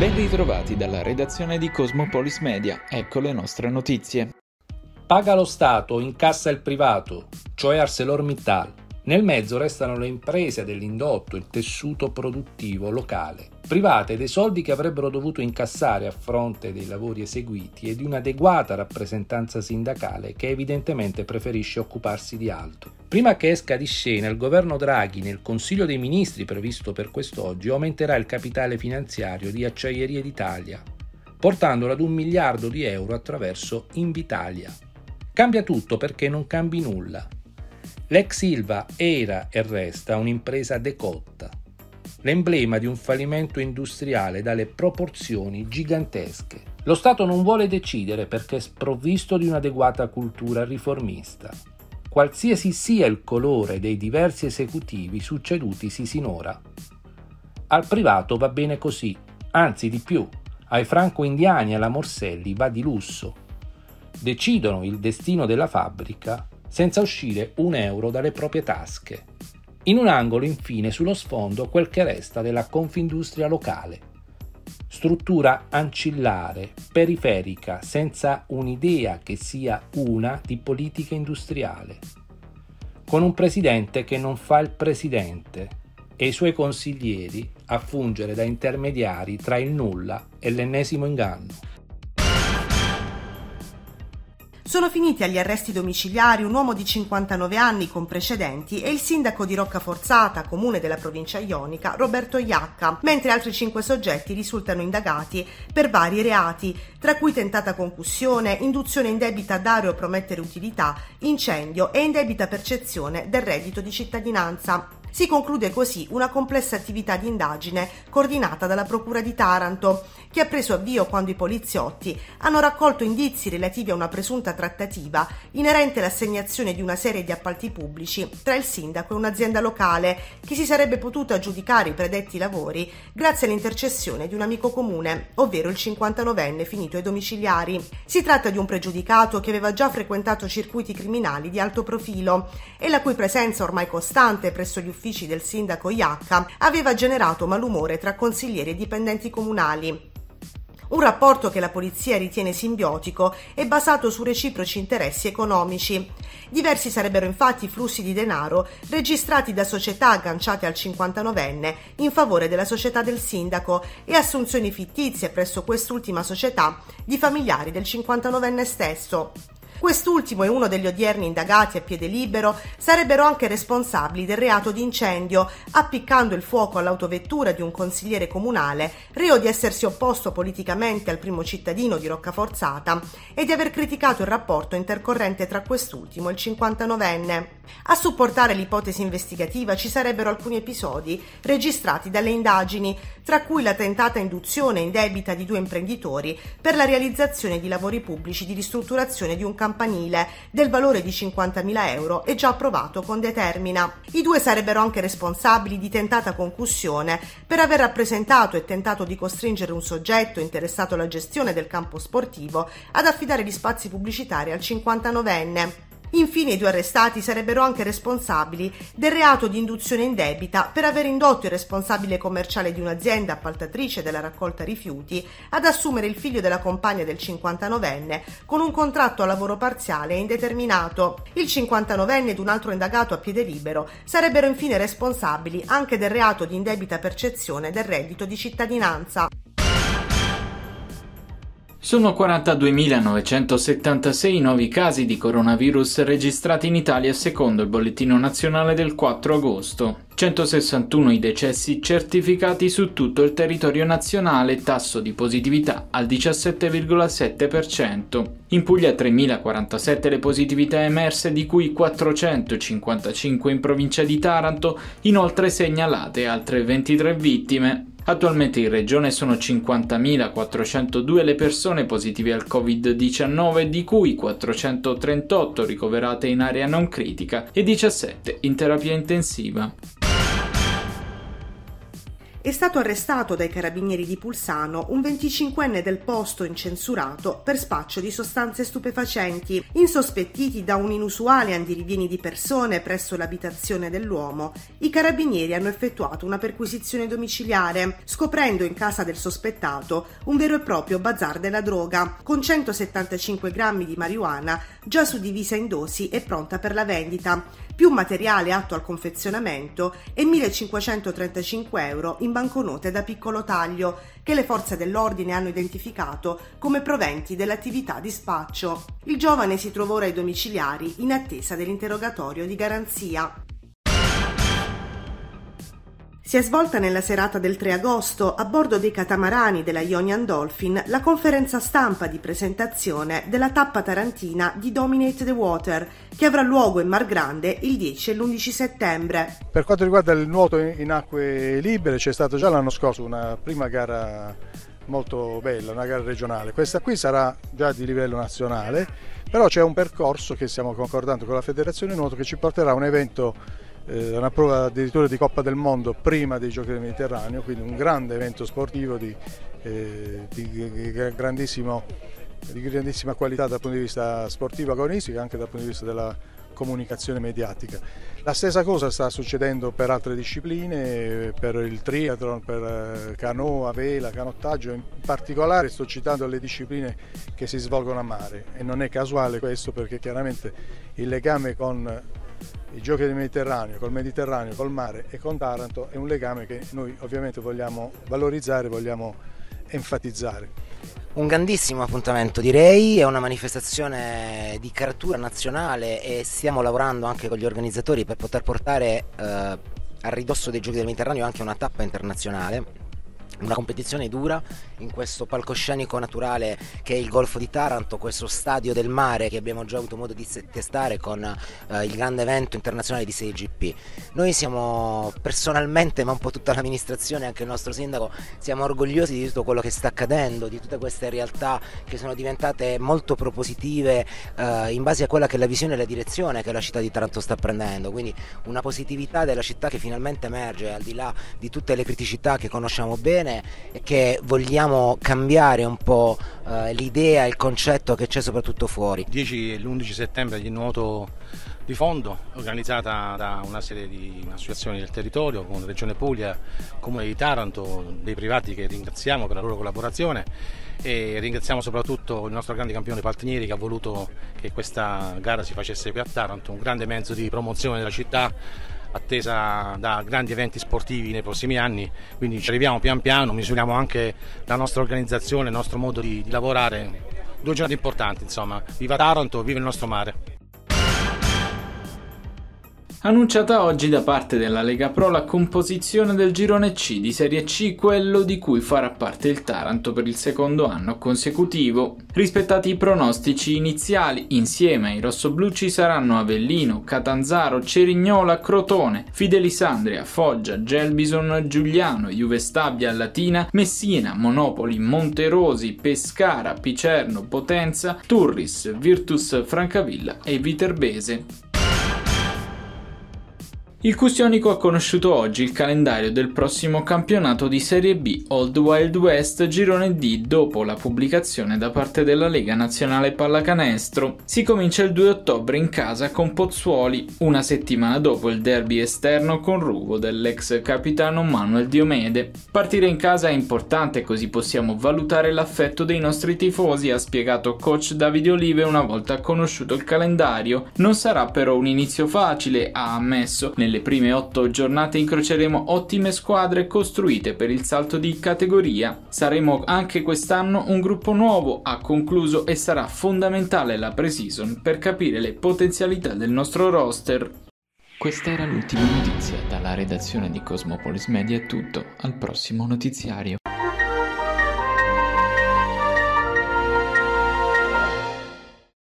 Ben ritrovati dalla redazione di Cosmopolis Media, ecco le nostre notizie. Paga lo Stato, incassa il privato, cioè ArcelorMittal. Nel mezzo restano le imprese dell'indotto, il tessuto produttivo locale, private dei soldi che avrebbero dovuto incassare a fronte dei lavori eseguiti e di un'adeguata rappresentanza sindacale che evidentemente preferisce occuparsi di altro. Prima che esca di scena, il governo Draghi, nel Consiglio dei Ministri previsto per quest'oggi, aumenterà il capitale finanziario di Acciaierie d'Italia, portandolo ad un miliardo di euro attraverso Invitalia. Cambia tutto perché non cambi nulla. L'ex Silva era e resta un'impresa decotta, l'emblema di un fallimento industriale dalle proporzioni gigantesche. Lo Stato non vuole decidere perché è sprovvisto di un'adeguata cultura riformista. Qualsiasi sia il colore dei diversi esecutivi succedutisi sinora. Al privato va bene così, anzi di più, ai franco-indiani e alla Morselli va di lusso. Decidono il destino della fabbrica senza uscire un euro dalle proprie tasche. In un angolo, infine, sullo sfondo, quel che resta della Confindustria locale. Struttura ancillare, periferica, senza un'idea che sia una di politica industriale. Con un presidente che non fa il presidente e i suoi consiglieri a fungere da intermediari tra il nulla e l'ennesimo inganno. Sono finiti agli arresti domiciliari un uomo di 59 anni con precedenti e il sindaco di Roccaforzata, comune della provincia ionica, Roberto Iacca, mentre altri cinque soggetti risultano indagati per vari reati, tra cui tentata concussione, induzione indebita a dare o promettere utilità, incendio e indebita percezione del reddito di cittadinanza. Si conclude così una complessa attività di indagine coordinata dalla Procura di Taranto, che ha preso avvio quando i poliziotti hanno raccolto indizi relativi a una presunta trattativa inerente all'assegnazione di una serie di appalti pubblici tra il sindaco e un'azienda locale che si sarebbe potuta aggiudicare i predetti lavori grazie all'intercessione di un amico comune, ovvero il 59enne finito ai domiciliari. Si tratta di un pregiudicato che aveva già frequentato circuiti criminali di alto profilo e la cui presenza ormai costante presso gli uffici uffici del sindaco Iacca aveva generato malumore tra consiglieri e dipendenti comunali. Un rapporto che la polizia ritiene simbiotico e basato su reciproci interessi economici. Diversi sarebbero infatti i flussi di denaro registrati da società agganciate al 59enne in favore della società del sindaco e assunzioni fittizie presso quest'ultima società di familiari del 59enne stesso. Quest'ultimo e uno degli odierni indagati a piede libero sarebbero anche responsabili del reato di incendio, appiccando il fuoco all'autovettura di un consigliere comunale, reo di essersi opposto politicamente al primo cittadino di Roccaforzata e di aver criticato il rapporto intercorrente tra quest'ultimo e il 59enne. A supportare l'ipotesi investigativa ci sarebbero alcuni episodi registrati dalle indagini, tra cui la tentata induzione indebita di due imprenditori per la realizzazione di lavori pubblici di ristrutturazione di un campanile del valore di 50.000 euro e già approvato con determina. I due sarebbero anche responsabili di tentata concussione per aver rappresentato e tentato di costringere un soggetto interessato alla gestione del campo sportivo ad affidare gli spazi pubblicitari al 59enne. Infine i due arrestati sarebbero anche responsabili del reato di induzione indebita per aver indotto il responsabile commerciale di un'azienda appaltatrice della raccolta rifiuti ad assumere il figlio della compagna del 59enne con un contratto a lavoro parziale e indeterminato. Il 59enne ed un altro indagato a piede libero sarebbero infine responsabili anche del reato di indebita percezione del reddito di cittadinanza. Sono 42.976 nuovi casi di coronavirus registrati in Italia secondo il bollettino nazionale del 4 agosto. 161 i decessi certificati su tutto il territorio nazionale, tasso di positività al 17,7%. In Puglia 3.047 le positività emerse, di cui 455 in provincia di Taranto, inoltre segnalate altre 23 vittime. Attualmente in regione sono 50.402 le persone positive al Covid-19, di cui 438 ricoverate in area non critica e 17 in terapia intensiva. È stato arrestato dai carabinieri di Pulsano un 25enne del posto incensurato per spaccio di sostanze stupefacenti, insospettiti da un inusuale andirivieni di persone presso l'abitazione dell'uomo. I carabinieri hanno effettuato una perquisizione domiciliare, scoprendo in casa del sospettato un vero e proprio bazar della droga, con 175 grammi di marijuana già suddivisa in dosi e pronta per la vendita, più materiale atto al confezionamento e 1535 euro in banconote da piccolo taglio che le forze dell'ordine hanno identificato come proventi dell'attività di spaccio. Il giovane si trova ora ai domiciliari in attesa dell'interrogatorio di garanzia. Si è svolta nella serata del 3 agosto a bordo dei catamarani della Ionian Dolphin la conferenza stampa di presentazione della tappa tarantina di Dominate the Water che avrà luogo in Mar Grande il 10 e l'11 settembre. Per quanto riguarda il nuoto in acque libere c'è stata già l'anno scorso una prima gara molto bella, una gara regionale. Questa qui sarà già di livello nazionale, però c'è un percorso che stiamo concordando con la Federazione Nuoto che ci porterà a un evento eh, una prova addirittura di Coppa del Mondo prima dei Giochi del Mediterraneo, quindi un grande evento sportivo di, eh, di, di, grandissima qualità dal punto di vista sportivo agonistico e anche dal punto di vista della comunicazione mediatica. La stessa cosa sta succedendo per altre discipline, per il triathlon, per eh, canoa, vela, canottaggio, in particolare sto citando le discipline che si svolgono a mare e non è casuale questo perché chiaramente il legame con i giochi del Mediterraneo, col Mediterraneo, col mare e con Taranto è un legame che noi ovviamente vogliamo valorizzare, vogliamo enfatizzare. Un grandissimo appuntamento direi, è una manifestazione di caratura nazionale e stiamo lavorando anche con gli organizzatori per poter portare eh, a ridosso dei giochi del Mediterraneo anche una tappa internazionale una competizione dura in questo palcoscenico naturale che è il Golfo di Taranto, questo stadio del mare che abbiamo già avuto modo di testare con eh, il grande evento internazionale di 6GP. Noi siamo personalmente, ma un po' tutta l'amministrazione, anche il nostro sindaco, siamo orgogliosi di tutto quello che sta accadendo, di tutte queste realtà che sono diventate molto propositive eh, in base a quella che è la visione e la direzione che la città di Taranto sta prendendo, quindi una positività della città che finalmente emerge al di là di tutte le criticità che conosciamo bene e che vogliamo cambiare un po' eh, l'idea, il concetto che c'è soprattutto fuori. 10 e l'11 settembre di nuoto di fondo organizzata da una serie di associazioni del territorio con Regione Puglia, Comune di Taranto, dei privati che ringraziamo per la loro collaborazione e ringraziamo soprattutto il nostro grande campione Paltinieri che ha voluto che questa gara si facesse qui a Taranto, un grande mezzo di promozione della città attesa da grandi eventi sportivi nei prossimi anni, quindi ci arriviamo pian piano, misuriamo anche la nostra organizzazione, il nostro modo di, di lavorare, due giornate importanti insomma, viva Taranto, viva il nostro mare annunciata oggi da parte della Lega Pro la composizione del girone C di Serie C, quello di cui farà parte il Taranto per il secondo anno consecutivo. Rispettati i pronostici iniziali, insieme ai rossoblù ci saranno Avellino, Catanzaro, Cerignola, Crotone, Fidelisandria, Foggia, Gelbison, Giuliano, Juve Stabia, Latina, Messina, Monopoli, Monterosi, Pescara, Picerno, Potenza, Turris, Virtus Francavilla e Viterbese. Il Custionico ha conosciuto oggi il calendario del prossimo campionato di Serie B Old Wild West Girone D dopo la pubblicazione da parte della Lega Nazionale Pallacanestro. Si comincia il 2 ottobre in casa con Pozzuoli, una settimana dopo il derby esterno con Ruvo dell'ex capitano Manuel Diomede. Partire in casa è importante così possiamo valutare l'affetto dei nostri tifosi, ha spiegato coach Davide Olive una volta conosciuto il calendario. Non sarà però un inizio facile, ha ammesso, nel nelle prime otto giornate incroceremo ottime squadre costruite per il salto di categoria. Saremo anche quest'anno un gruppo nuovo, ha concluso, e sarà fondamentale la pre-season per capire le potenzialità del nostro roster. Questa era l'ultima notizia. Dalla redazione di Cosmopolis Media è tutto. Al prossimo notiziario.